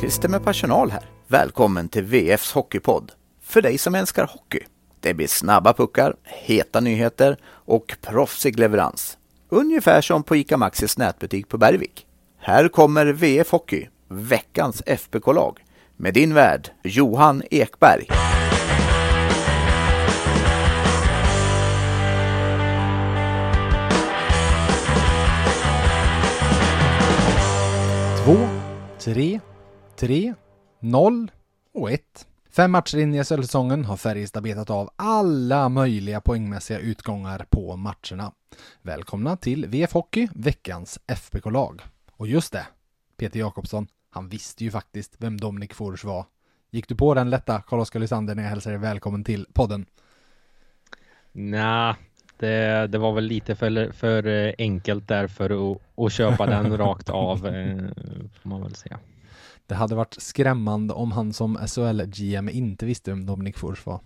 Christer med personal här. Välkommen till VFs Hockeypodd. För dig som älskar hockey. Det blir snabba puckar, heta nyheter och proffsig leverans. Ungefär som på ICA Maxis nätbutik på Bergvik. Här kommer VF Hockey, veckans FBK-lag, med din värd Johan Ekberg. Två, tre, tre, noll och ett. Fem matcher in i SHL-säsongen har Färjestad betat av alla möjliga poängmässiga utgångar på matcherna. Välkomna till VF Hockey, veckans FBK-lag. Och just det, Peter Jakobsson, han visste ju faktiskt vem Dominik Fors var. Gick du på den lätta, Carl-Oskar Lysander, när jag hälsade dig välkommen till podden? Nej, det, det, var väl lite för, för enkelt där för att, att köpa den rakt av, eh, får man väl säga. Det hade varit skrämmande om han som SHL-GM inte visste vem Dominik Fors var.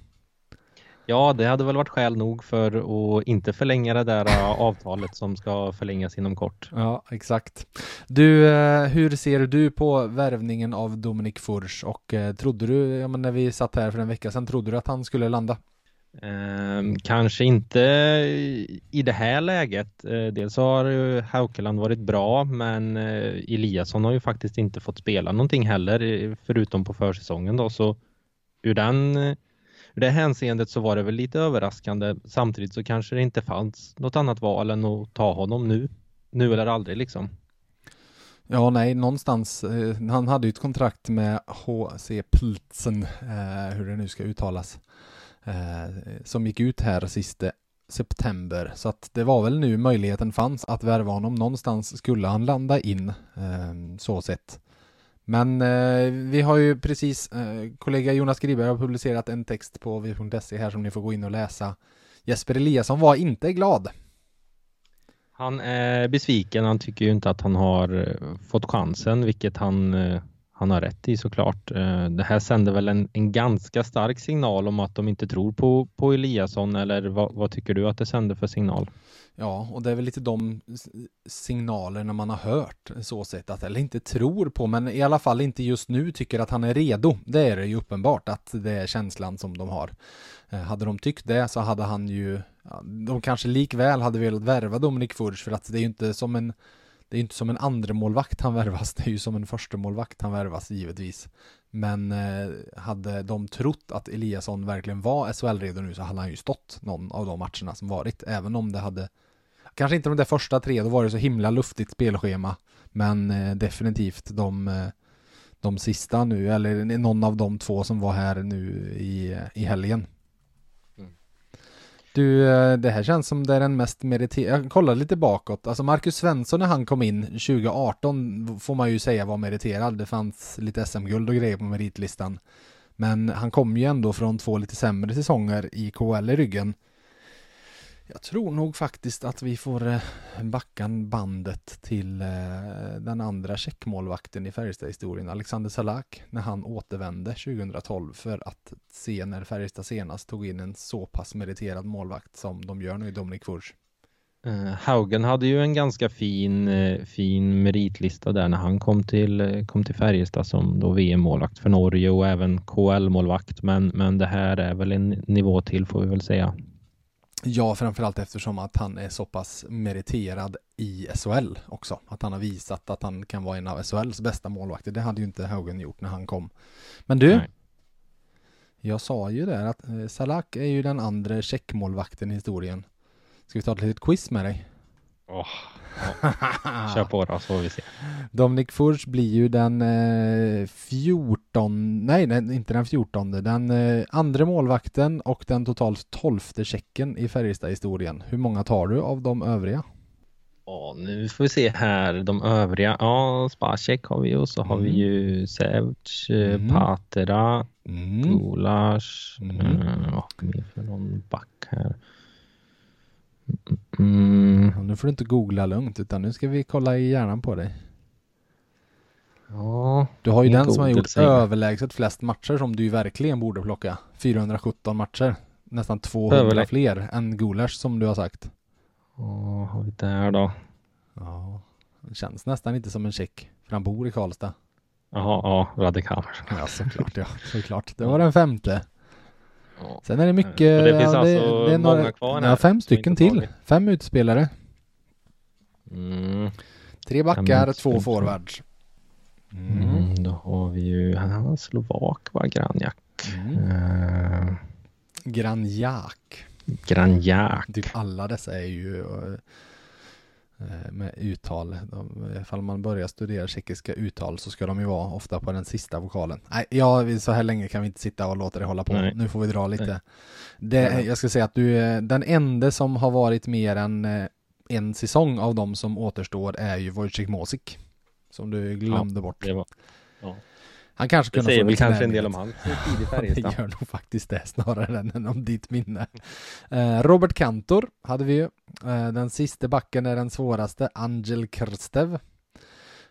Ja, det hade väl varit skäl nog för att inte förlänga det där avtalet som ska förlängas inom kort. Ja, exakt. Du, eh, hur ser du på värvningen av Dominik Furs och eh, trodde du, ja men när vi satt här för en vecka sedan, trodde du att han skulle landa? Eh, kanske inte i det här läget. Eh, dels har ju Haukeland varit bra, men eh, Eliasson har ju faktiskt inte fått spela någonting heller, förutom på försäsongen då, så ur den eh, ur det hänseendet så var det väl lite överraskande. Samtidigt så kanske det inte fanns något annat val än att ta honom nu. Nu eller aldrig liksom. Ja, nej, någonstans. Eh, han hade ju ett kontrakt med HC Plzen, eh, hur det nu ska uttalas, eh, Eh, som gick ut här sista september. Så att det var väl nu möjligheten fanns att värva honom. Någonstans skulle han landa in, eh, så sett. Men eh, vi har ju precis, eh, kollega Jonas Skriberg har publicerat en text på v.se här som ni får gå in och läsa. Jesper Eliasson var inte glad. Han är besviken, han tycker ju inte att han har eh, fått chansen, vilket han, eh, han har rätt i såklart. Eh, det här sänder väl en, en ganska stark signal om att de inte tror på, på Eliasson, eller vad, vad tycker du att det sänder för signal? Ja, och det är väl lite de signalerna man har hört så sett att, eller inte tror på, men i alla fall inte just nu tycker att han är redo. Det är det ju uppenbart att det är känslan som de har. Eh, hade de tyckt det så hade han ju, ja, de kanske likväl hade velat värva Dominik Furch för att det är ju inte som en det är inte som en andra målvakt han värvas, det är ju som en första målvakt han värvas givetvis. Men eh, hade de trott att Eliasson verkligen var SHL-redo nu så hade han ju stått någon av de matcherna som varit, även om det hade Kanske inte de där första tre, då var det så himla luftigt spelschema. Men eh, definitivt de, eh, de sista nu, eller någon av de två som var här nu i, eh, i helgen. Du, eh, det här känns som det är den mest meriterade, jag kollar lite bakåt, alltså Marcus Svensson när han kom in 2018 får man ju säga var meriterad, det fanns lite SM-guld och grejer på meritlistan. Men han kom ju ändå från två lite sämre säsonger i KL i ryggen. Jag tror nog faktiskt att vi får eh, backa bandet till eh, den andra checkmålvakten i Färjestad-historien, Alexander Salak, när han återvände 2012 för att se när Färjestad senast tog in en så pass meriterad målvakt som de gör nu i Dominik Furs. Eh, Haugen hade ju en ganska fin, fin meritlista där när han kom till, kom till Färjestad som då VM-målvakt för Norge och även KL-målvakt. Men, men det här är väl en nivå till får vi väl säga. Ja, framförallt eftersom att han är så pass meriterad i SHL också. Att han har visat att han kan vara en av SHLs bästa målvakter. Det hade ju inte Haugen gjort när han kom. Men du, Nej. jag sa ju där att eh, Salak är ju den andra checkmålvakten i historien. Ska vi ta ett litet quiz med dig? Oh, Kör på då så får vi se. Dominik Furch blir ju den eh, 14, nej, nej inte den 14, den eh, andra målvakten och den totalt tolfte checken i Färjestad-historien. Hur många tar du av de övriga? Ja, nu får vi se här, de övriga. Ja, Spacek har vi och så har vi mm. ju Sevc, eh, mm. Patera, mm. Gulas, mm. Vad har vi för någon back här? Mm. Nu får du inte googla lugnt utan nu ska vi kolla i hjärnan på dig. Ja, du har ju den som har gjort överlägset flest matcher som du ju verkligen borde plocka. 417 matcher. Nästan 200 Överlä fler än Gulasch som du har sagt. Ja, har vi där då? Ja, det känns nästan inte som en check. För han bor i Karlstad. Jaha, ja, Radekar. Ja, såklart, ja, såklart. Det var den femte. Ja. Sen är det mycket... Och det finns ja, alltså det är många kvar här Ja, fem stycken till. tagit. Fem utspelare. Mm. Tre backar, två forwards. Mm. Mm, då har vi ju, han slovak va, Granjak. Mm. Uh, Granjak. Granjak. Typ alla dessa är ju eh, med uttal. De, ifall man börjar studera tjeckiska uttal så ska de ju vara ofta på den sista vokalen. Nej, ja, så här länge kan vi inte sitta och låta det hålla på. Nej. Nu får vi dra lite. Det, jag ska säga att du är den enda som har varit mer än eh, en säsong av de som återstår är ju Wojciech Mosik. Som du glömde bort. Det, var, ja. Han kanske det kunde säger få väl kanske en del om hans tid i Det gör nog faktiskt det snarare än om ditt minne. Eh, Robert Kantor hade vi ju. Eh, den sista backen är den svåraste, Angel Krstev.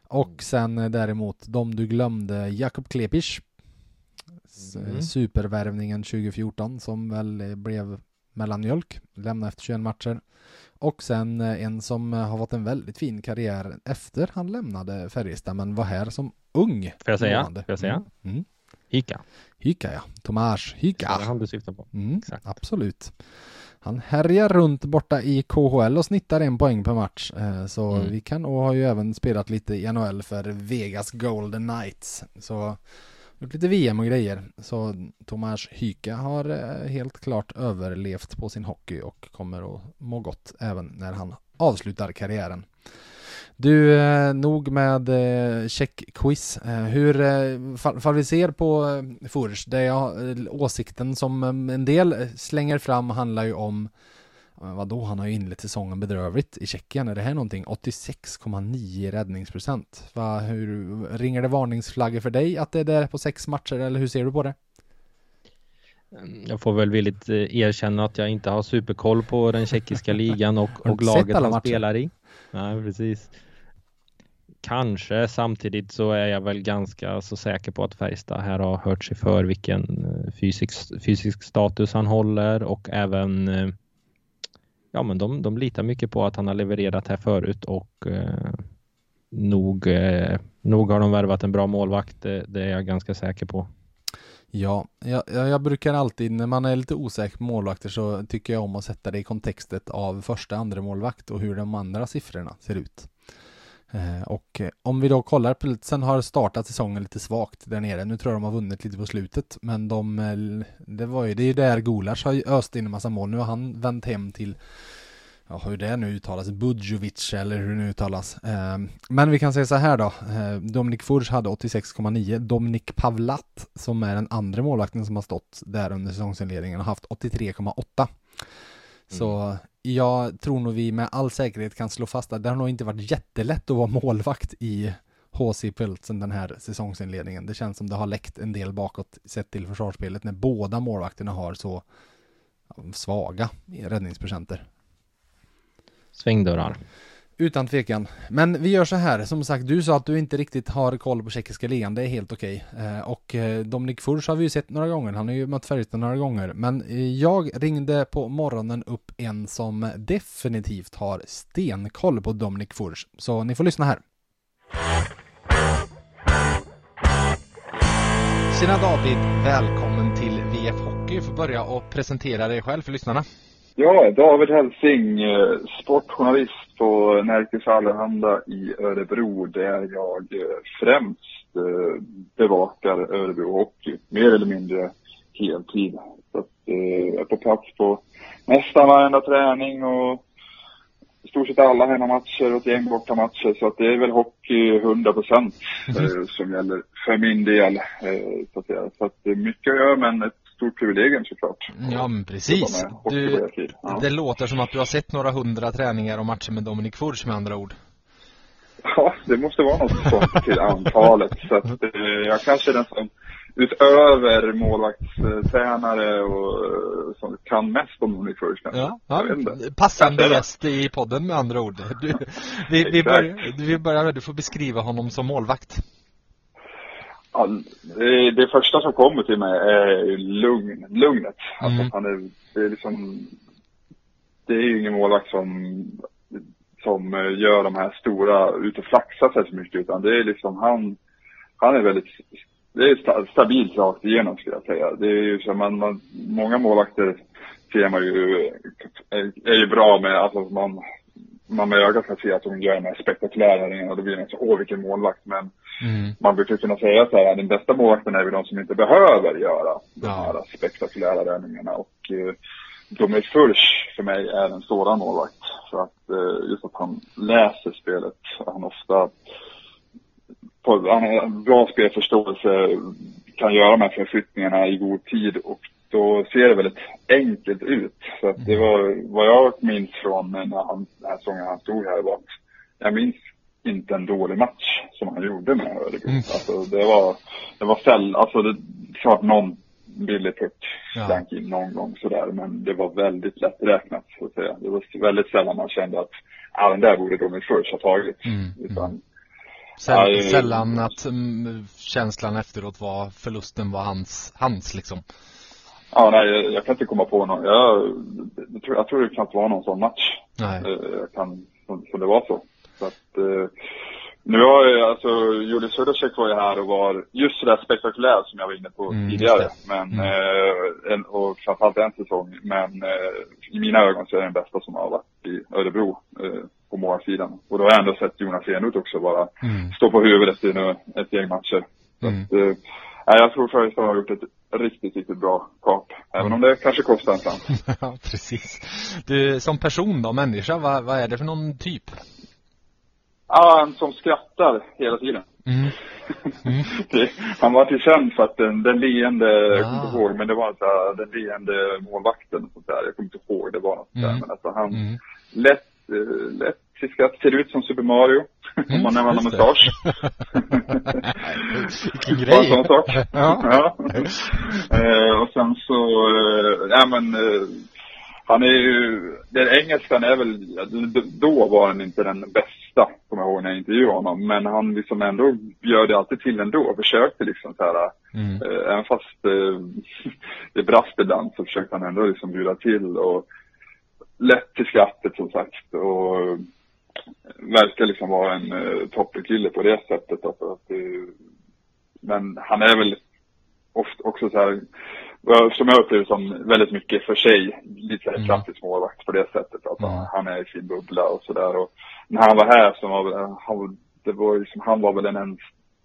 Och sen eh, däremot de du glömde, Jakob Klepisch. S- Mm. Supervärvningen 2014 som väl eh, blev mellanmjölk, lämnade efter 21 matcher. Och sen eh, en som eh, har fått en väldigt fin karriär efter han lämnade Färjestad men var här som ung. Får jag säga? Får jag säga? Mm. Mm. Hika. Hyka ja, Tomas Det Hyka. är han du syftar på. Mm, Exakt. absolut. Han härjar runt borta i KHL och snittar en poäng per match. Eh, Så Mm. vi kan och har ju även spelat lite i NHL för Vegas Golden Knights. Så gjort lite VM och grejer. Så Tomas Hyka har eh, helt klart överlevt på sin hockey och kommer att må gott även när han avslutar karriären. Du, eh, nog med eh, checkquiz. Hur, fall, fall vi ser på Furs, det jag, åsikten som en del slänger fram handlar ju om Vadå, han har ju inlett säsongen bedrövligt i Tjeckien. Är det här någonting? 86,9 räddningsprocent. Va, hur, ringer det varningsflaggor för dig att det är där på sex matcher eller hur ser du på det? Mm, Jag får väl villigt eh, erkänna att jag inte har superkoll på den tjeckiska ligan och, och laget han matcher? spelar i. Nej, precis. Kanske samtidigt så är jag väl ganska så säker på att Färjestad här har hört sig för vilken eh, fysisk, fysisk status han håller och även eh, ja men de, de litar mycket på att han har levererat här förut och eh, nog, eh, nog har de värvat en bra målvakt, det, det är jag ganska säker på. Ja, jag, jag brukar alltid när man är lite osäker på målvakter så tycker jag om att sätta det i kontextet av första andra målvakt och hur de andra siffrorna ser ut. Eh, och eh, om vi då kollar, Pilsen har startat säsongen lite svagt där nere. Nu tror jag de har vunnit lite på slutet, men de, eh, det var ju, det är ju där Gulasch har öst in en massa mål. Nu har han vänt hem till Ja, hur det nu uttalas, Budjovic eller hur det nu uttalas. Ehm, men vi kan säga så här då. Dominik Furch hade 86,9. Dominik Pavlat, som är den andra målvakten som har stått där under säsongsinledningen, har haft 83,8. Så jag tror nog vi med all säkerhet kan slå fast att det har nog inte varit jättelätt att vara målvakt i HC Pilsen den här säsongsinledningen. Det känns som det har läckt en del bakåt sett till försvarsspelet när båda målvakterna har så svaga räddningsprocenter. Svängdörrar. Utan tvekan. Men vi gör så här, som sagt, du sa att du inte riktigt har koll på tjeckiska ligan, det är helt okej. Okay. och eh, Dominik Furch har vi ju sett några gånger, han har ju mött Färjestad några gånger. Men eh, jag ringde på morgonen upp en som definitivt har stenkoll på Dominik Furch. Så ni får lyssna här. Tjena David, välkommen till VF Hockey. Får börja och presentera dig själv för lyssnarna. Ja, David Helsing, eh, sportjournalist på Närkes Allehanda i Örebro där jag eh, främst eh, bevakar Örebro Hockey, mer eller mindre heltid. Så att, jag är på plats på nästan varenda träning och i stort sett alla hemmamatcher och ett gäng bortamatcher. Så att det är väl hockey 100 procent eh, som gäller för min del. Så att, säga. så att mycket att göra men ett stort privilegium såklart. Ja, men precis. Du. Ja. Det låter som att du har sett några hundra träningar och matcher med Dominik Furch med andra ord. Ja, det måste vara något sånt till antalet. Så att, eh, jag kanske är den som utöver målvaktstränare och eh, som kan mest om Dominic Furch. Ja, inte. passande gäst i podden med andra ord. Du, vi, vi, börjar, vi börjar du får beskriva honom som målvakt. Ja, det, det första som kommer till mig är lugn, lugnet. Alltså, Mm. han är, det är liksom, det är ju ingen målvakt som, som eh, gör de här stora, ut och flaxar sig så mycket, utan det är liksom han, han är väldigt, det är stabilt rakt igenom skulle jag säga. Det är ju så man, man många målvakter ser man ju, är, är ju bra med, alltså man, man med ögat kan se att de gör de här spektakulära räddningarna och då blir det så, åh vilken målvakt. Men mm. man brukar kunna säga så här, den bästa målvakten är väl de som inte behöver göra de här spektakulära räddningarna. Och eh, Dominic Furch för mig är en sådan målvakt. För att eh, just att han läser spelet. Han ofta på, han har bra spelförståelse, kan göra de här förflyttningarna i god tid och då ser det väldigt enkelt ut. Så att det mm. var vad jag minns från när han, den här säsongen han stod här var att jag minns inte en dålig match som han gjorde med Örebro. Mm. Alltså det var, det var sällan, alltså det klart någon billig puck slank in någon gång sådär men det var väldigt lätträknat så att säga. Det var väldigt sällan man kände att ja, den där borde Dominic Furch ha tagit. Mm. Utan, mm. Säll, ja, sällan att um, känslan efteråt var förlusten var hans, hans liksom. Ja, nej, jag, jag kan inte komma på någon. Jag, jag, tror, jag tror det knappt var någon sån match. Nej. Eh, jag kan, så det var så. Så att, eh, nu har jag, alltså, Julius Södersäck var ju här och var just sådär spektakulär som jag var inne på mm, tidigare. Men, mm. eh, en, och framförallt en säsong. Men eh, i mina ögon så är det den bästa som har varit i Örebro eh, på målsidan. Och då har jag ändå sett Jonas Enroth också bara mm. stå på huvudet i nu, ett gäng matcher. Så mm. att, eh, jag tror Färjestad har gjort ett riktigt, riktigt bra kap. Även om det kanske kostar en slant. ja, precis. Du, som person då, människa, vad, vad är det för någon typ? Ja, en som skrattar hela tiden. Mm. Mm. det, han var till känd för att den, den leende, ah. jag kommer inte ihåg, men det var så här, den leende målvakten och sånt där. Jag kommer inte ihåg, det var något mm. där. Men alltså han, mm. lätt, eh, lätt skratt, ser ut som Super Mario. Mm, om man använder mustasch. Vilken grej. En sån sak. ja. ja. Eh, och sen så, eh, ja men eh, han är ju, den engelskan är väl, då var han inte den bästa, kommer jag ihåg när jag intervjuade honom. Men han liksom ändå gör det alltid till ändå, försökte liksom så här, mm. eh, även fast eh, det brast ibland så försökte han ändå liksom bjuda till och lätt till skrattet som sagt. Och verkar liksom vara en uh, toppkille på det sättet. Alltså, att, men han är väl ofta också så här, som jag upplever som väldigt mycket för sig, lite så här mm. klassisk målvakt på det sättet. Alltså, mm. Han är i sin bubbla och sådär. När han var här så var han, det var liksom, han var väl den enda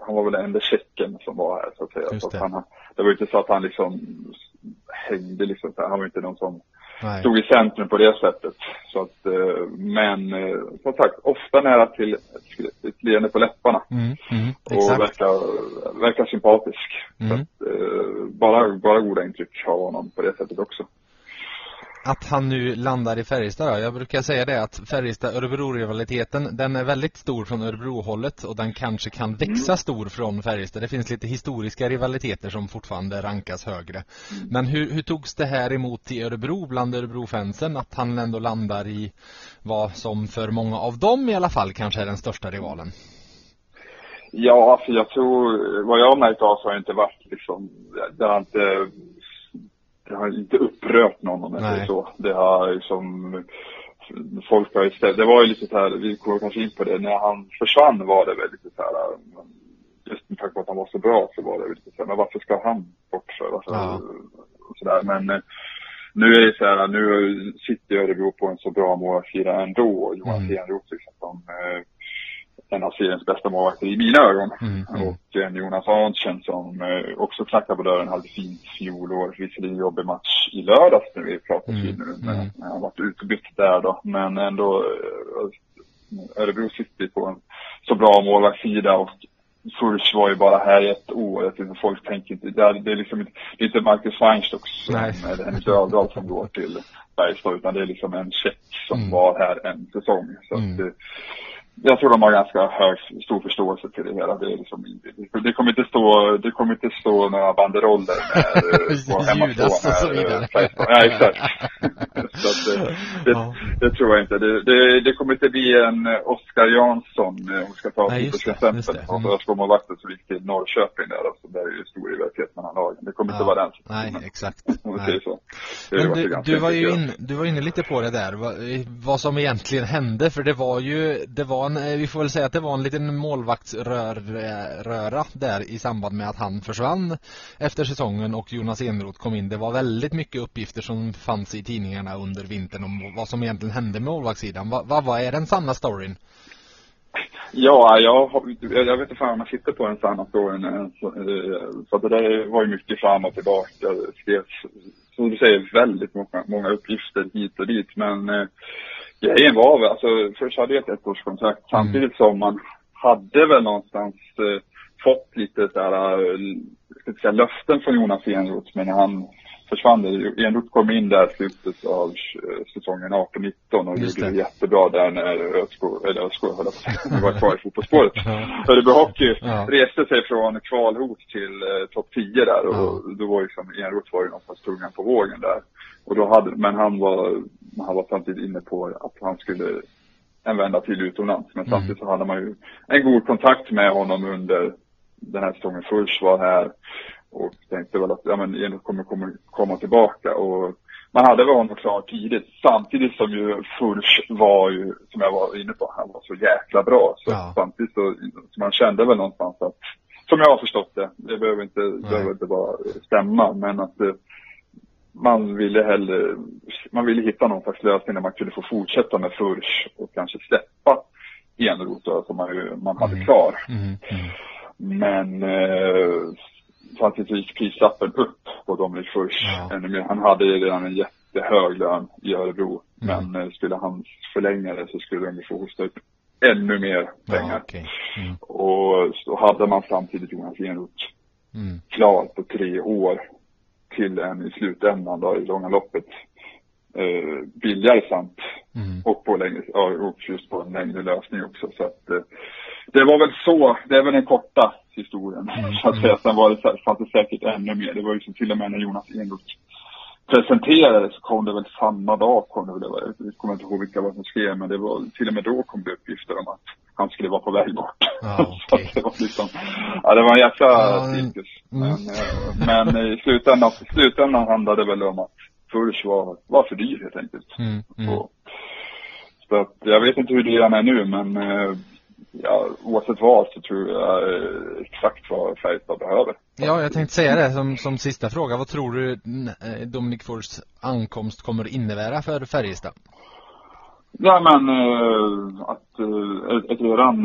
han var väl den enda tjecken som var här så att säga. Så att han, det var inte så att han liksom hängde liksom, han var inte någon som Nej. stod i centrum på det sättet. Så att, eh, men eh, som sagt, ofta nära till ett leende på läpparna. Mm, mm, och verkar, verkar sympatisk. Mm. Att, eh, bara, bara goda intryck av honom på det sättet också att han nu landar i Färjestad. Jag brukar säga det att Färjestad-Örebro-rivaliteten den är väldigt stor från Örebro-hållet och den kanske kan växa stor från Färjestad. Det finns lite historiska rivaliteter som fortfarande rankas högre. Men hur, hur togs det här emot i Örebro bland Örebro-fansen att han ändå landar i vad som för många av dem i alla fall kanske är den största rivalen? Ja, alltså jag tror, vad jag har märkt av så har det inte varit liksom, det har inte det har inte upprört någon om jag säger så. Det har liksom, folk har istället, det var ju lite så här, vi kommer kanske in på det, när han försvann var det väl lite så här, just med tanke på att han var så bra så var det lite så här, men varför ska han bort för? Varför, ja. och så där. Men eh, nu är det så här, nu sitter Örebro på en så bra målsida ändå. Johan mm. Stenroth liksom som eh, en av seriens bästa målvakter i mina ögon. Mm, mm. Och en Jonas Arntzen som eh, också knackade på dörren, hade fint fjolår. Visserligen jobbig match i lördags när vi pratar mm, nu, men mm. han varit utbytt där då. Men ändå, eh, Örebro sitter på en så bra målvaktssida och Furch var ju bara här i ett år. Jag tycker folk tänker inte, det är, det är liksom det är inte Marcus Weinstock som är Henrik Ödahl som går till Bergstad utan det är liksom en check som mm. var här en säsong. Så att, mm jag tror de har ganska hög, stor förståelse till det hela. Det, liksom, det, kommer inte stå, det kommer inte stå några banderoller med på hemmaplan. och så vidare. Ja, exakt. så att det, ja. det, tror jag inte. Det, det, kommer inte bli en Oskar Jansson, om vi ska ta Nej, som exempel. Mm. Målvakten som gick till Norrköping där, alltså, där är ju stor rivalitet mellan lagen. Det kommer ja. inte vara den. Nej, exakt. Nej. Så. Men du, du var ju in, du var inne lite på det där, vad, vad som egentligen hände, för det var ju, det var en, eh, vi får väl säga att det var en liten målvaktsröra där i samband med att han försvann efter säsongen och Jonas Enroth kom in. Det var väldigt mycket uppgifter som fanns i tidningarna under vintern om vad som egentligen hände med målvaktssidan. Vad, vad, vad är den sanna storyn? Ja, jag, jag vet inte fan om jag sitter på den sanna storyn. Eh, så, eh, så det där var ju mycket fram och tillbaka. Det skrevs, som du säger, väldigt många, många uppgifter hit och dit. Men eh, grejen var väl, alltså först hade jag ett ettårskontrakt mm. samtidigt som man hade väl någonstans eh, fått lite sådär, eh, säga, löften från Jonas Enroth, men han försvann. Enroth kom in där i slutet av eh, säsongen 18-19 och Just gjorde det jättebra där när Ösko, eller Ösko höll jag var kvar i fotbollsspåret. Örebro Hockey ja. reste sig från kvalhot till eh, topp 10 där och ja. då var liksom Enroth var ju någonstans tungan på vågen där. Och då hade, men han var, han var samtidigt inne på att han skulle en vända till utomlands. Men mm. samtidigt så hade man ju en god kontakt med honom under den här säsongen. Fulch var här och tänkte väl att ja, men Enok kommer, kommer komma tillbaka. Och man hade väl honom klar tidigt. Samtidigt som ju Fulch var ju, som jag var inne på, han var så jäkla bra. Så ja. samtidigt så, så man kände väl någonstans att, som jag har förstått det, det behöver inte, det behöver inte bara stämma, men att eh, man ville hellre, man ville hitta någon slags lösning där man kunde få fortsätta med Fulch och kanske släppa Enroth som man, man hade mm. klar. Mm. Mm. Men eh, samtidigt gick prislappen upp på Dominic Furch ja. ännu mer. Han hade ju redan en jättehög lön i Örebro. Mm. Men eh, skulle han förlänga det så skulle de få hosta upp ännu mer pengar. Ja, okay. mm. Och så hade man samtidigt Jonas Enroth mm. klar på tre år till en i slutändan då i långa loppet eh, billigare samt mm. och på längre, och just på en längre lösning också. Så att eh, det var väl så, det är väl den korta historien mm. så att säga. Sen var det, fanns det säkert ännu mer. Det var ju liksom till och med när Jonas Enroth presenterades så kom det väl samma dag kom det väl, jag kommer inte ihåg vilka var som skrev men det var till och med då kom det uppgifter om att han skulle vara på väg bort. Ah, okay. så det var liksom, ja det var en jäkla ah, cirkus. Mm. Men, eh, men i slutändan, i slutändan handlade det väl om att Furch var, var för dyr helt enkelt. Mm, mm. Och, så att, jag vet inte hur dyr han är nu men eh, ja, oavsett vad så tror jag eh, exakt vad Färjestad behöver. Ja, jag tänkte säga det som, som sista fråga. Vad tror du eh, Dominik Fors ankomst kommer innebära för Färjestad? Ja, men eh, att ett, ett redan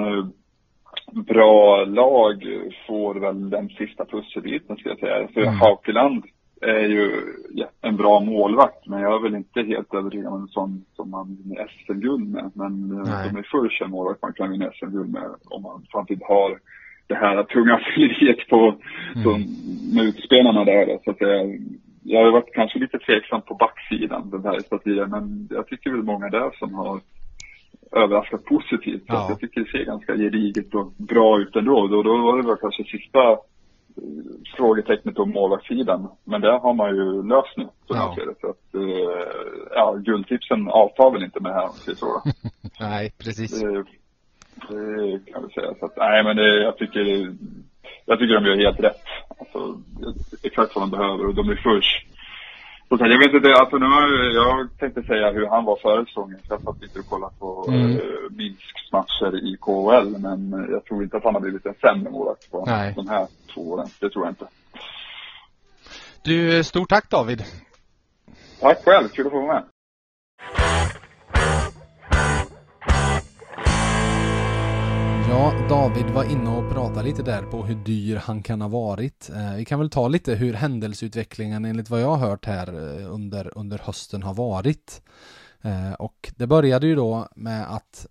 bra lag får väl den sista pusselbiten ska jag säga. För mm. Haukeland är ju en bra målvakt, men jag är väl inte helt övertygad som, som man vinner SM-guld med. Men eh, Nej. de är först en målvakt man kan vinna SM-guld med om man samtidigt har det här tunga artilleriet på, mm. med utspelarna där. Så att jag, jag har varit kanske lite tveksam på backsidan den här statistiken, men jag tycker väl många där som har överraskat positivt. Ja. Så jag tycker det ser ganska gediget och bra ut ändå. Och då var det väl kanske sista frågetecknet om målvaktssidan. Men det har man ju löst nu, som ja. jag ser det. Så att, eh, ja, guldtipsen avtar väl inte med här, om så. nej, precis. Det, det, kan vi säga. Så att, nej, men det, jag tycker, jag tycker de gör helt rätt. Alltså, exakt vad de behöver och de är först jag vet inte, alltså nu har jag tänkte säga hur han var före säsongen. Jag satt inte och kollade på mm. uh, Minsks matcher i KHL. Men jag tror inte att han har blivit en sämre målvakt på Nej. de här två åren. Det tror jag inte. Du, stort tack David. Tack själv, kul att få vara med. Ja, David var inne och pratade lite där på hur dyr han kan ha varit. Eh, vi kan väl ta lite hur händelseutvecklingen enligt vad jag har hört här eh, under, under hösten har varit. Eh, och det började ju då med att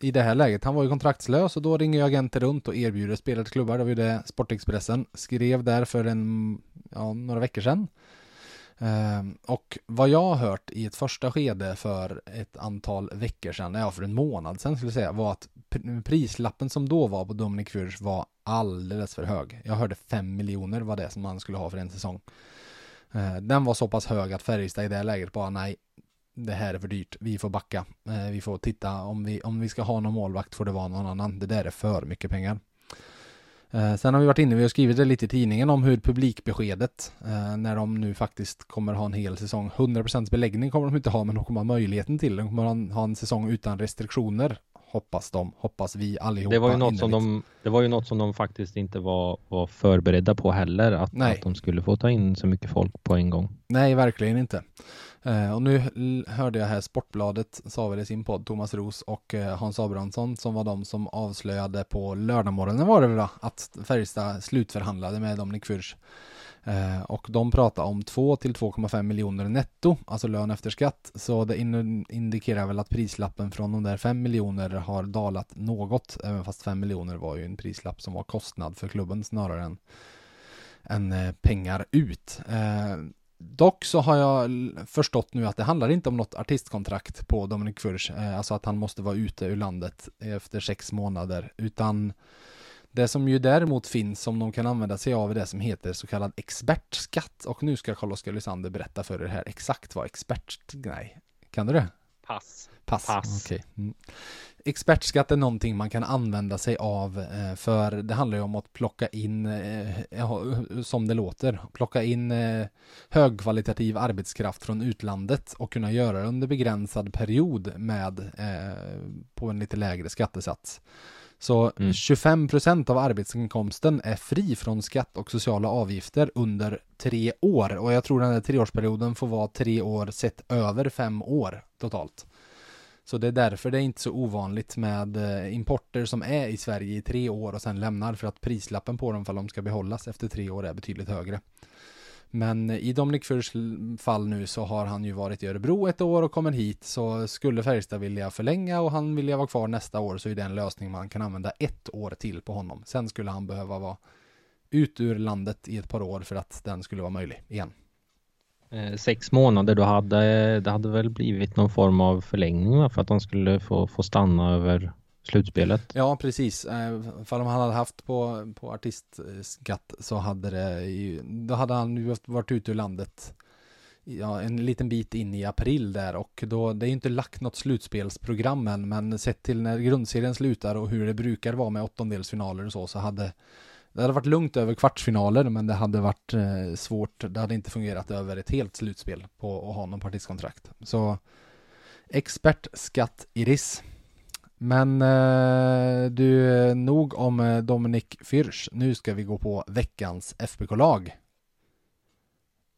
i det här läget, han var ju kontraktslös och då ringer agenter runt och erbjuder spelare till klubbar. Det var ju det Sportexpressen skrev där för en, ja, några veckor sedan. Och vad jag har hört i ett första skede för ett antal veckor sedan, ja för en månad sedan skulle jag säga, var att prislappen som då var på Dominic Furch var alldeles för hög. Jag hörde 5 miljoner var det som man skulle ha för en säsong. Eh, den var så pass hög att Färjestad i det läget bara nej, det här är för dyrt, vi får backa. Eh, vi får titta, om vi, om vi ska ha någon målvakt får det vara någon annan. Det där är för mycket pengar. Eh, sen har vi varit inne vi har skrivit det lite i tidningen om hur publikbeskedet, när de nu faktiskt kommer ha en hel säsong, 100% beläggning kommer de inte ha, men de kommer ha möjligheten till. De kommer ha en, ha en säsong utan restriktioner, Hoppas de, hoppas vi allihopa. Det var ju något, som de, det var ju något som de faktiskt inte var, var förberedda på heller, att, att de skulle få ta in så mycket folk på en gång. Nej, verkligen inte. Eh, och nu hörde jag här Sportbladet sa väl i sin podd, Thomas Ros och eh, Hans Abrahamsson som var de som avslöjade på lördagmorgonen var det väl att Färjestad slutförhandlade med Dominik Fürch. Eh, och de pratar om 2 till 2,5 miljoner netto, alltså lön efter skatt. Så det indikerar väl att prislappen från de där 5 miljoner har dalat något, även fast 5 miljoner var ju en prislapp som var kostnad för klubben snarare än, än eh, pengar ut. Eh, Dock så har jag förstått nu att det handlar inte om något artistkontrakt på Dominic Furch, eh, alltså att han måste vara ute ur landet efter sex månader, utan det som ju däremot finns som de kan använda sig av är det som heter så kallad expertskatt. Och nu ska Carl-Oskar Lysander berätta för er här exakt vad expert... Nej, kan du det? Pass. Pass. Pass. Okay. Mm. Expertskatt är någonting man kan använda sig av eh, för det handlar ju om att plocka in, eh, som det låter, plocka in eh, högkvalitativ arbetskraft från utlandet och kunna göra det under begränsad period med på en lite lägre skattesats. Så mm. 25% av arbetsinkomsten är fri från skatt och sociala avgifter under tre år och jag tror den här treårsperioden får vara tre år sett över fem år totalt. Så det är därför det är inte så ovanligt med eh, importer som är i Sverige i tre år och sen lämnar för att prislappen på dem för de ska behållas efter tre år är betydligt högre. Men i Dominic Furs fall nu så har han ju varit i Örebro ett år och kommer hit så skulle Färjestad vilja förlänga och han vill vara kvar nästa år så är det en lösning man kan använda ett år till på honom. Sen skulle han behöva vara ut ur landet i ett par år för att den skulle vara möjlig igen. Eh, sex månader, då hade det hade väl blivit någon form av förlängning för att han skulle få, få stanna över slutspelet. Ja, precis. Eh, Fall om han hade haft på, på artistskatt så hade det ju, då hade han ju varit ute ur landet ja, en liten bit in i april där och då, det är ju inte lagt något slutspelsprogram än, men sett till när grundserien slutar och hur det brukar vara med åttondelsfinaler och så, så hade det hade varit lugnt över kvartsfinaler, men det hade varit eh, svårt. Det hade inte fungerat över ett helt slutspel på att ha någon partiskontrakt. Så expertskatt Iris. Men eh, du, nog om eh, Dominik Fürch. Nu ska vi gå på veckans FBK-lag.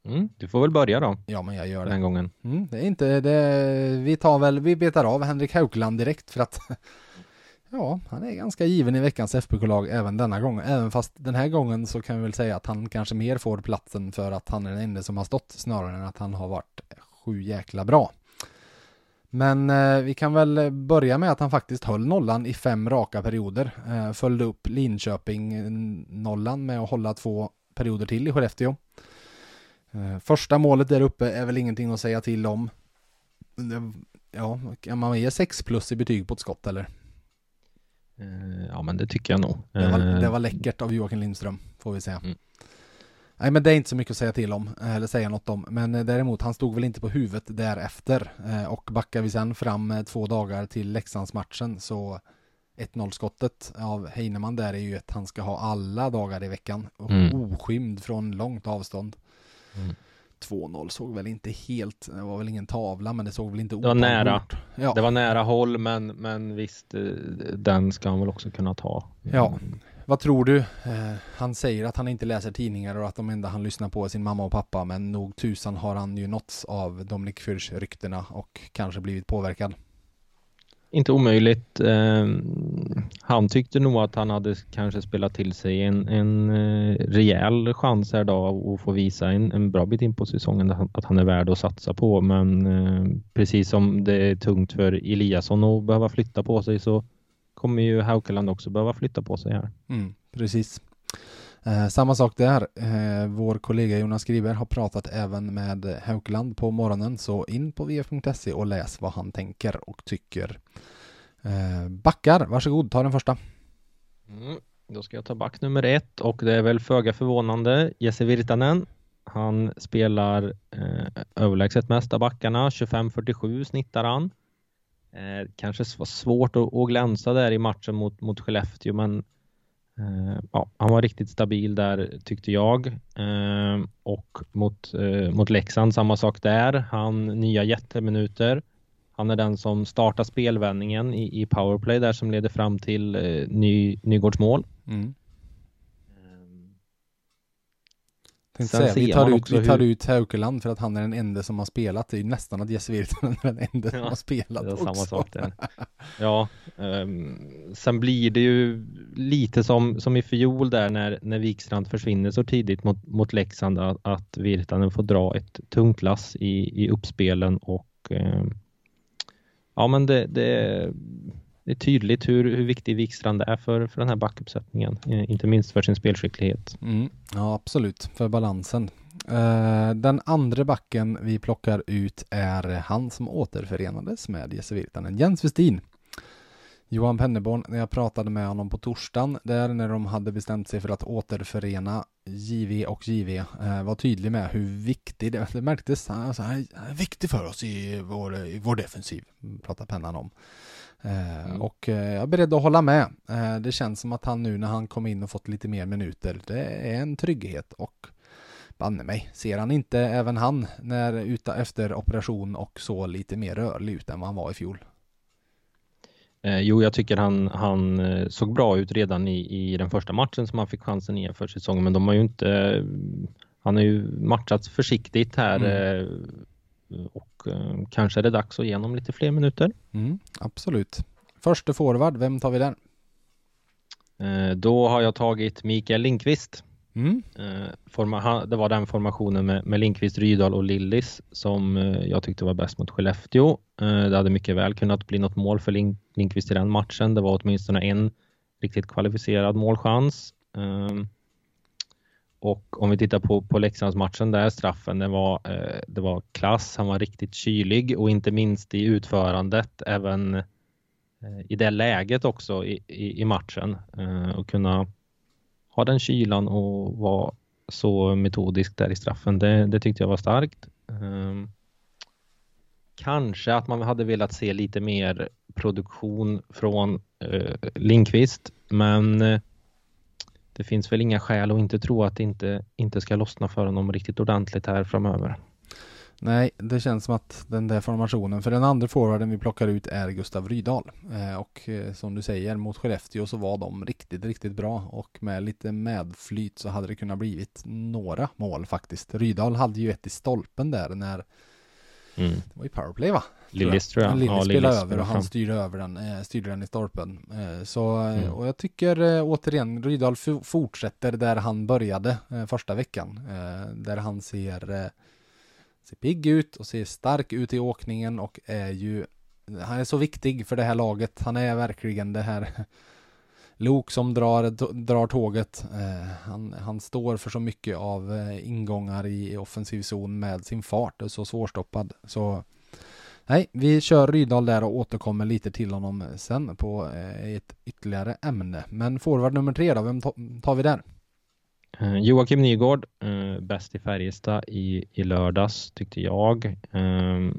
Mm, du får väl börja då. Ja, men jag gör det. Den gången. Mm, det är inte, det, vi tar väl, vi betar av Henrik Haukland direkt för att Ja, han är ganska given i veckans FBK-lag även denna gång. Även fast den här gången så kan vi väl säga att han kanske mer får platsen för att han är den enda som har stått snarare än att han har varit sju jäkla bra. Men eh, vi kan väl börja med att han faktiskt höll nollan i fem raka perioder. Eh, följde upp Linköping-nollan med att hålla två perioder till i Skellefteå. Eh, första målet där uppe är väl ingenting att säga till om. Ja, kan man ge 6 plus i betyg på ett skott eller? Eh, ja, men det tycker jag nog. Det var, det var läckert av Joakim Lindström, får vi säga. Mm. Nej, men det är inte så mycket att säga till om, eller säga något om. Men eh, däremot, han stod väl inte på huvudet därefter. Eh, och backar vi sen fram två dagar till Leksandsmatchen så 1-0 skottet av Heinemann där är ju att han ska ha alla dagar i veckan. Mm. Oskymd från långt avstånd. Mm. 2-0 såg väl inte helt, det var väl ingen tavla men det såg väl inte Det var nära. Ja. Det var nära håll men, men visst, eh, den ska han väl också kunna ta. Ja. Vad tror du? Eh, han säger att han inte läser tidningar och att de enda han lyssnar på är sin mamma och pappa men nog tusan har han ju nåtts av Dominic Fürchs ryktena och kanske blivit påverkad inte omöjligt. Eh, han tyckte nog att han hade kanske spelat till sig en, en eh, rejäl chans här då att få visa en, en bra bit in på säsongen att han är värd att satsa på. Men eh, precis som det är tungt för Eliasson att behöva flytta på sig så kommer ju Haukeland också behöva flytta på sig här. Mm, precis. Eh, samma sak där. Eh, vår kollega Jonas Skriver har pratat även med Haukeland på morgonen, så in på vf.se och läs vad han tänker och tycker. Eh, backar, varsågod, ta den första. Mm, då ska jag ta back nummer ett och det är väl föga förvånande. Jesse Virtanen. Han spelar eh, överlägset mest av backarna, 25-47 snittar han. Eh, kanske var svårt att, att glänsa där i matchen mot, mot Skellefteå men Eh, ja, han var riktigt stabil där tyckte jag. Eh, och mot, eh, mot Leksand samma sak där. Han nya jätteminuter. Han är den som startar spelvändningen i, i powerplay där som leder fram till eh, ny, Nygårds mål. Mm. Ehm, Tänkte Sen säga, vi tar, ut, vi tar hur- ut Haukeland för att han är den enda som har spelat. Det är ju nästan att Jesse Virtanen är den enda som Ja, har spelat Det är också. samma sak där. Ja, ehm, sen blir det ju lite som, som i fjol där när, när Wikstrand försvinner så tidigt mot, mot Leksand att, att Virtanen får dra ett tungt lass i, i uppspelen och ehm, ja men det, det, det är tydligt hur, hur viktig Wikstrand är för, för den här backuppsättningen, eh, inte minst för sin spelskicklighet. Mm, ja, absolut, för balansen. Eh, den andra backen vi plockar ut är han som återförenades med Jesse Virtanen, Jens Westin. Johan Penneborn, när jag pratade med honom på torsdagen, där när de hade bestämt sig för att återförena JV och JV, eh, var tydlig med hur viktig det, det märktes. Han alltså, är viktig för oss i vår, i vår defensiv, pratar pennan om. Eh, Mm. Och eh, jag är beredd att hålla med. Eh, det känns som att han nu när han kom in och fått lite mer minuter, det är en trygghet och banne mig, ser han inte även han när uta efter operation och så lite mer rörlig ut än vad han var i fjol? Eh, jo, jag tycker han, han såg bra ut redan i, i den första matchen som han fick chansen i för säsongen, men de har ju inte... Han har ju matchats försiktigt här eh, och eh, kanske är det dags att ge honom lite fler minuter. Mm, absolut. Förste forward, vem tar vi där? Eh, Då har jag tagit Mikael Lindqvist. Mm, Eh, det var den formationen med, med Lindqvist, Rydahl och Lillis som jag tyckte var bäst mot Skellefteå. Det hade mycket väl kunnat bli något mål för Lin- Lindqvist i den matchen. Det var åtminstone en riktigt kvalificerad målchans. Och om vi tittar på, på Leksandsmatchen där, straffen, det var, eh, det var klass. Han var riktigt kylig och inte minst i utförandet, även eh, i det läget också i, i, i matchen. Eh, Och kunna ha den kylan och vara så metodisk där i straffen. Det, det tyckte jag var starkt. Ehm, kanske att man hade velat se lite mer produktion från eh, uh, Linkvist, men eh, det finns väl inga skäl att inte tro att det inte, inte ska lossna för honom riktigt ordentligt här framöver. nej, det känns som att den där formationen, för den andra forwarden vi plockar ut är Gustav Rydahl. Eh, och eh, som du säger, mot Skellefteå så var de riktigt, riktigt bra och med lite medflyt så hade det kunnat blivit några mål faktiskt. Rydahl hade ju ett i stolpen där när Mm. Det var i powerplay va? Lillis tror jag. Lillis Ja, spelade Lillis över och han styrde över den, eh, styrde den i stolpen. Eh, så, eh, Mm. och jag tycker återigen, Rydahl fortsätter där han började första veckan. Där han ser, ser pigg ut och ser stark ut i åkningen och är ju, han är så viktig för det här laget. Han är verkligen det här lok som drar, drar tåget. Eh, han, han står för så mycket av eh, ingångar i offensiv zon med sin fart och så svårstoppad. Så nej, vi kör Rydahl där och återkommer lite till honom sen på eh, ett ytterligare ämne. Men forward nummer tre då, vem tar vi där? Eh, Joakim Nygård, eh, bäst i Färjestad i, i lördags tyckte jag. Eh,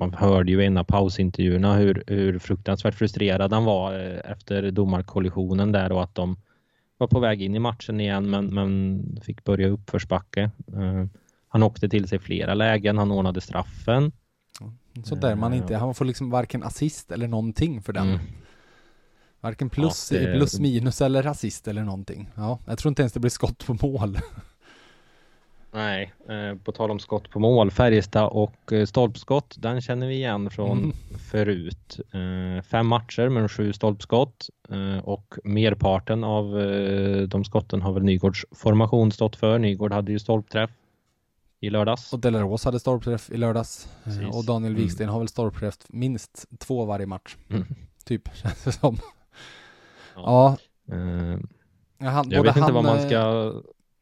Eh, man hörde ju i en av pausintervjuerna hur, hur fruktansvärt frustrerad han var eh, efter domarkollisionen där och att de var på väg in i matchen igen men, men fick börja uppförsbacke. Eh, han åkte till sig flera lägen, han ordnade straffen. Så där man Eh, inte, han får liksom varken assist eller någonting för den. Mm. Varken plus, Ja, det- plus minus eller assist eller någonting. Ja, jag tror inte ens det blir skott på mål. Nej, eh, på tal om skott på mål, Färjestad och eh, stolpskott, den känner vi igen från Mm. förut. Eh, fem matcher med sju stolpskott och merparten av de skotten har väl Nygårds formation stått för. Nygård hade ju stolpträff i lördags. Och Delaros hade stolpträff i lördags. Precis. Och Daniel Mm. Wiksten har väl stolpträff minst två varje match. Mm. Typ, känns det som. Ja. Ja. Han, jag vet inte han, vad man ska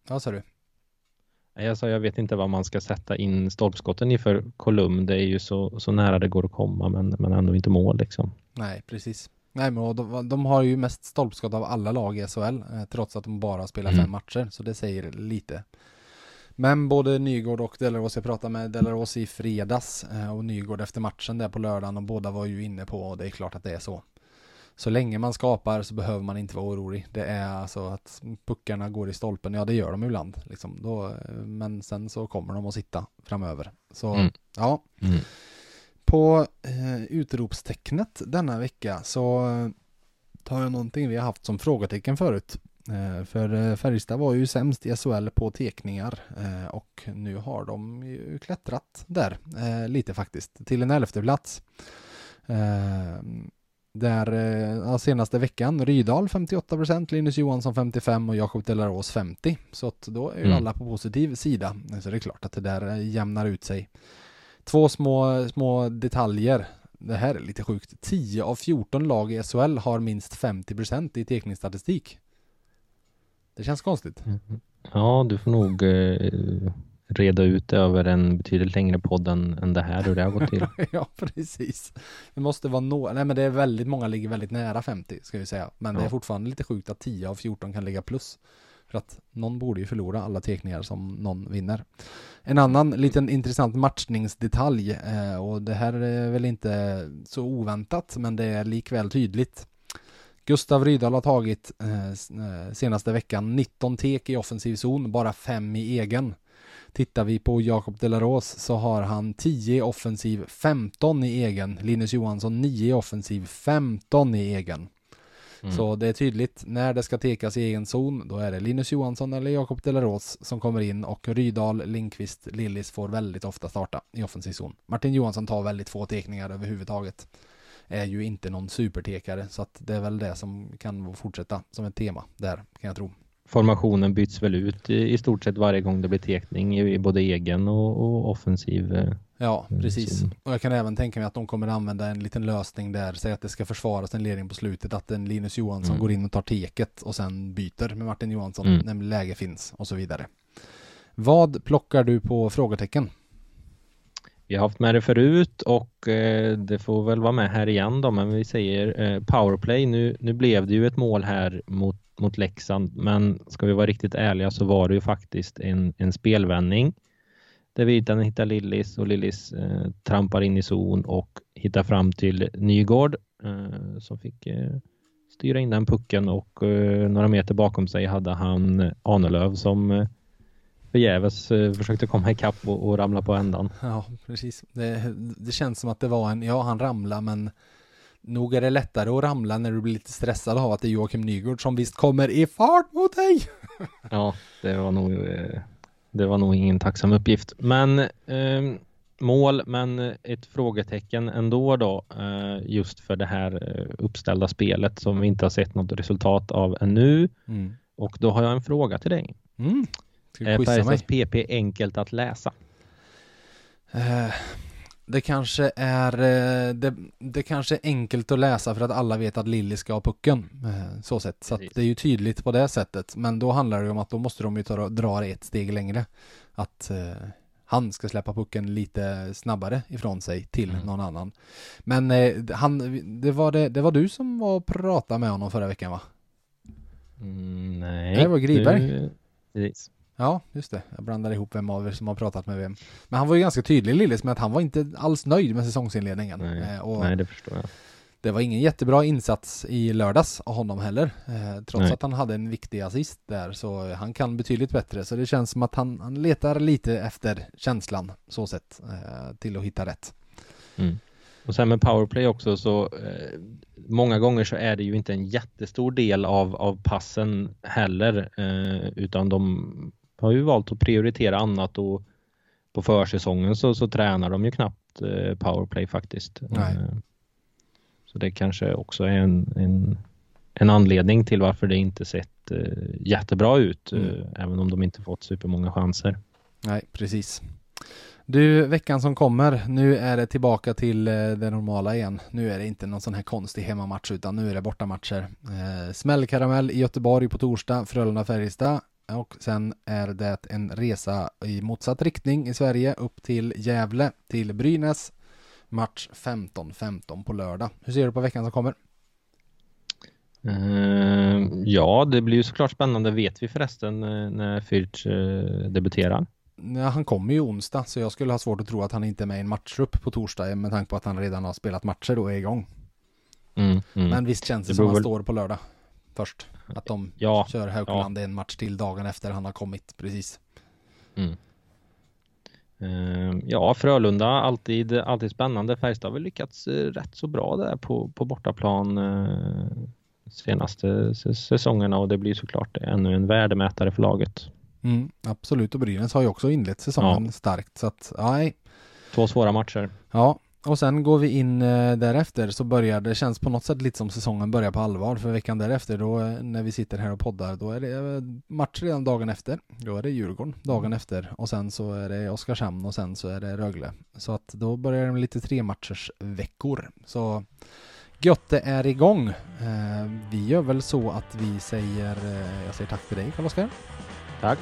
Ja, sa du. Jag, sa, jag vet inte vad man ska sätta in stolpskotten i för kolumn. Det är ju så, så nära det går att komma men, men ändå inte mål liksom. Nej, precis. Nej, men de, de har ju mest stolpskott av alla lag i SHL, eh, trots att de bara spelar Mm. fem matcher, så det säger lite. Men både Nygård och Delaros, jag pratade med Delaros i fredags eh, och Nygård efter matchen där på lördagen och båda var ju inne på, och det är klart att det är så. Så länge man skapar så behöver man inte vara orolig. Det är alltså att puckarna går i stolpen, ja det gör de ibland. Liksom. Då, eh, men sen så kommer de att sitta framöver. Så Mm. ja, Mm. på eh, utropstecknet denna vecka så eh, tar jag någonting vi har haft som frågetecken förut. Eh, för eh, Färjestad var ju sämst i SHL på tekningar eh, och nu har de ju klättrat där eh, lite faktiskt till en elfte plats. Eh, där ja, senaste veckan Rydal 58%, Linus Johansson 55% och Jakob Delaros 50%. Så att då är ju mm. alla på positiv sida. Så det är klart att det där jämnar ut sig. Två små, små detaljer. Det här är lite sjukt. 10 av 14 lag i SHL har minst 50% i teckningsstatistik. Det känns konstigt. Mm. Ja, du får nog eh, reda ut över en betydligt längre podd än, än det här hur det har gått till. ja, precis. Det måste vara några, nej men det är väldigt många ligger väldigt nära 50 ska vi säga. Men ja. det är fortfarande lite sjukt att 10 av 14 kan ligga plus. För att någon borde ju förlora alla teckningar som någon vinner. En annan liten intressant matchningsdetalj eh, och det här är väl inte så oväntat men det är likväl tydligt. Gustav Rydahl har tagit eh, eh senaste veckan 19 tek i offensiv zon, bara 5 i egen. Tittar vi på Jakob Delaros så har han 10 i offensiv, 15 i egen. Linus Johansson 9 i offensiv, 15 i egen. Mm. Så det är tydligt, när det ska tekas i egen zon, då är det Linus Johansson eller Jakob Delaros som kommer in och Rydal, Linkvist, Lillis får väldigt ofta starta i offensiv zon. Martin Johansson tar väldigt få tekningar överhuvudtaget. Är ju inte någon supertekare, så att det är väl det som kan fortsätta som ett tema där, kan jag tro formationen byts väl ut i, i, stort sett varje gång det blir tekning i, både egen och, och offensiv. Eh, ja, precis. Zon. Och jag kan även tänka mig att de kommer använda en liten lösning där, säg att det ska försvaras en ledning på slutet, att en Linus Johansson mm. går in och tar teket och sen byter med Martin Johansson mm. när läge finns och så vidare. Vad plockar du på frågetecken? Vi har haft med det förut och eh, det får väl vara med här igen då, men vi säger eh, powerplay. Nu, nu blev det ju ett mål här mot mot Leksand. Men ska vi vara riktigt ärliga så var det ju faktiskt en, en spelvändning där Virtanen hittar Lillis och Lillis eh, trampar in i zon och hittar fram till Nygård eh, som fick eh, styra in den pucken och eh, några meter bakom sig hade han Ahnelöv som eh, förgäves eh, försökte komma ikapp och, och ramla på ändan. Ja, precis. Det, det känns som att det var en, ja han ramlade men Nog är det lättare att ramla när du blir lite stressad av att det är Joakim Nygård som visst kommer i fart mot dig. ja, det var nog, eh, det var nog ingen tacksam uppgift. Men eh, mål, men ett frågetecken ändå då, eh, just för det här eh, uppställda spelet som vi inte har sett något resultat av ännu. Mm. Och då har jag en fråga till dig. Mm. Är Färjestads PP enkelt att läsa? Uh, det kanske är eh, det, det kanske är enkelt att läsa för att alla vet att Lilly ska ha pucken. Eh, så sett. Så det är ju tydligt på det sättet. Men då handlar det om att då måste de ju ta, dra det ett steg längre. Att eh, han ska släppa pucken lite snabbare ifrån sig till mm. någon annan. Men eh, han, det var, det, det var du som var och pratade med honom förra veckan va? Mm, nej. Det var Griberg. Du, precis. Ja, just det. Jag blandar ihop vem av er som har pratat med vem. Men han var ju ganska tydlig Lillis med att han var inte alls nöjd med säsongsinledningen. Nej, eh, och nej det förstår jag. Det var ingen jättebra insats i lördags av honom heller. Eh, trots nej. att han hade en viktig assist där så han kan betydligt bättre. Så det känns som att han, han letar lite efter känslan så sett eh, till att hitta rätt. Mm. Och sen med powerplay också så eh, många gånger så är det ju inte en jättestor del av, av passen heller eh, utan de har ju valt att prioritera annat och på försäsongen så, så tränar de ju knappt eh, powerplay faktiskt. Nej. Eh, så det kanske också är en, en, en anledning till varför det inte sett eh, jättebra ut, mm. även om de inte fått supermånga chanser. Nej, precis. Du, veckan som kommer, nu är det tillbaka till det normala igen. Nu är det inte någon sån här konstig hemmamatch utan nu är det bortamatcher. Eh, smällkaramell i Göteborg på torsdag, Frölunda-Färjestad. Och sen är det en resa i motsatt riktning i Sverige upp till Gävle till Brynäs. Match 15-15 på lördag. Hur ser du på veckan som kommer? Uh, ja, det blir ju såklart spännande. Vet vi förresten uh, när Fyrch uh, debuterar? Ja, han kommer ju onsdag, så jag skulle ha svårt att tro att han inte är med i en matchtrupp på torsdag med tanke på att han redan har spelat matcher och är igång. Mm, mm. Men visst känns det, det som att han väl... står på lördag först. Att de ja, kör Haukeland ja. en match till dagen efter han har kommit, precis. Mm. Ehm, ja, Frölunda, alltid, alltid spännande. Färjestad har väl lyckats eh, rätt så bra där på, på bortaplan eh, senaste säsongerna och det blir såklart ännu en värdemätare för laget. Mm, absolut, och Brynäs har ju också inlett säsongen ja. starkt så att, nej. Två svåra matcher. Ja, och sen går vi in eh, därefter så börjar det känns på något sätt lite som säsongen börjar på allvar för veckan därefter då eh, när vi sitter här och poddar då är det eh, match redan dagen efter. Då är det Djurgården dagen mm. efter och sen så är det Oskarshamn och sen så är det Rögle. Så att då börjar det med lite tre matchers veckor. Så Götte är igång. Vi gör väl så att vi säger, jag säger tack till dig Karl-Oskar. Tack.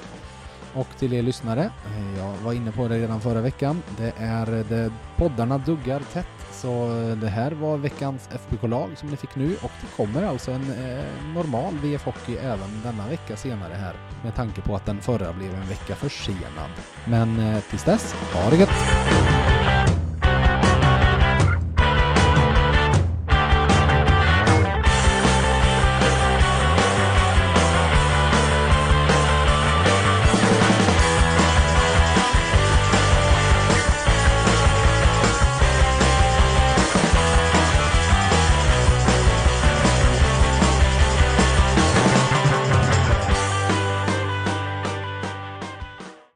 Och till er lyssnare, eh, jag var inne på det redan förra veckan, det är eh, det poddarna duggar tätt. Så eh, det här var veckans FBK-lag som ni fick nu och det kommer alltså en eh, normal VF Hockey även denna vecka senare här med tanke på att den förra blev en vecka försenad. Men eh, tills dess, ha det gött!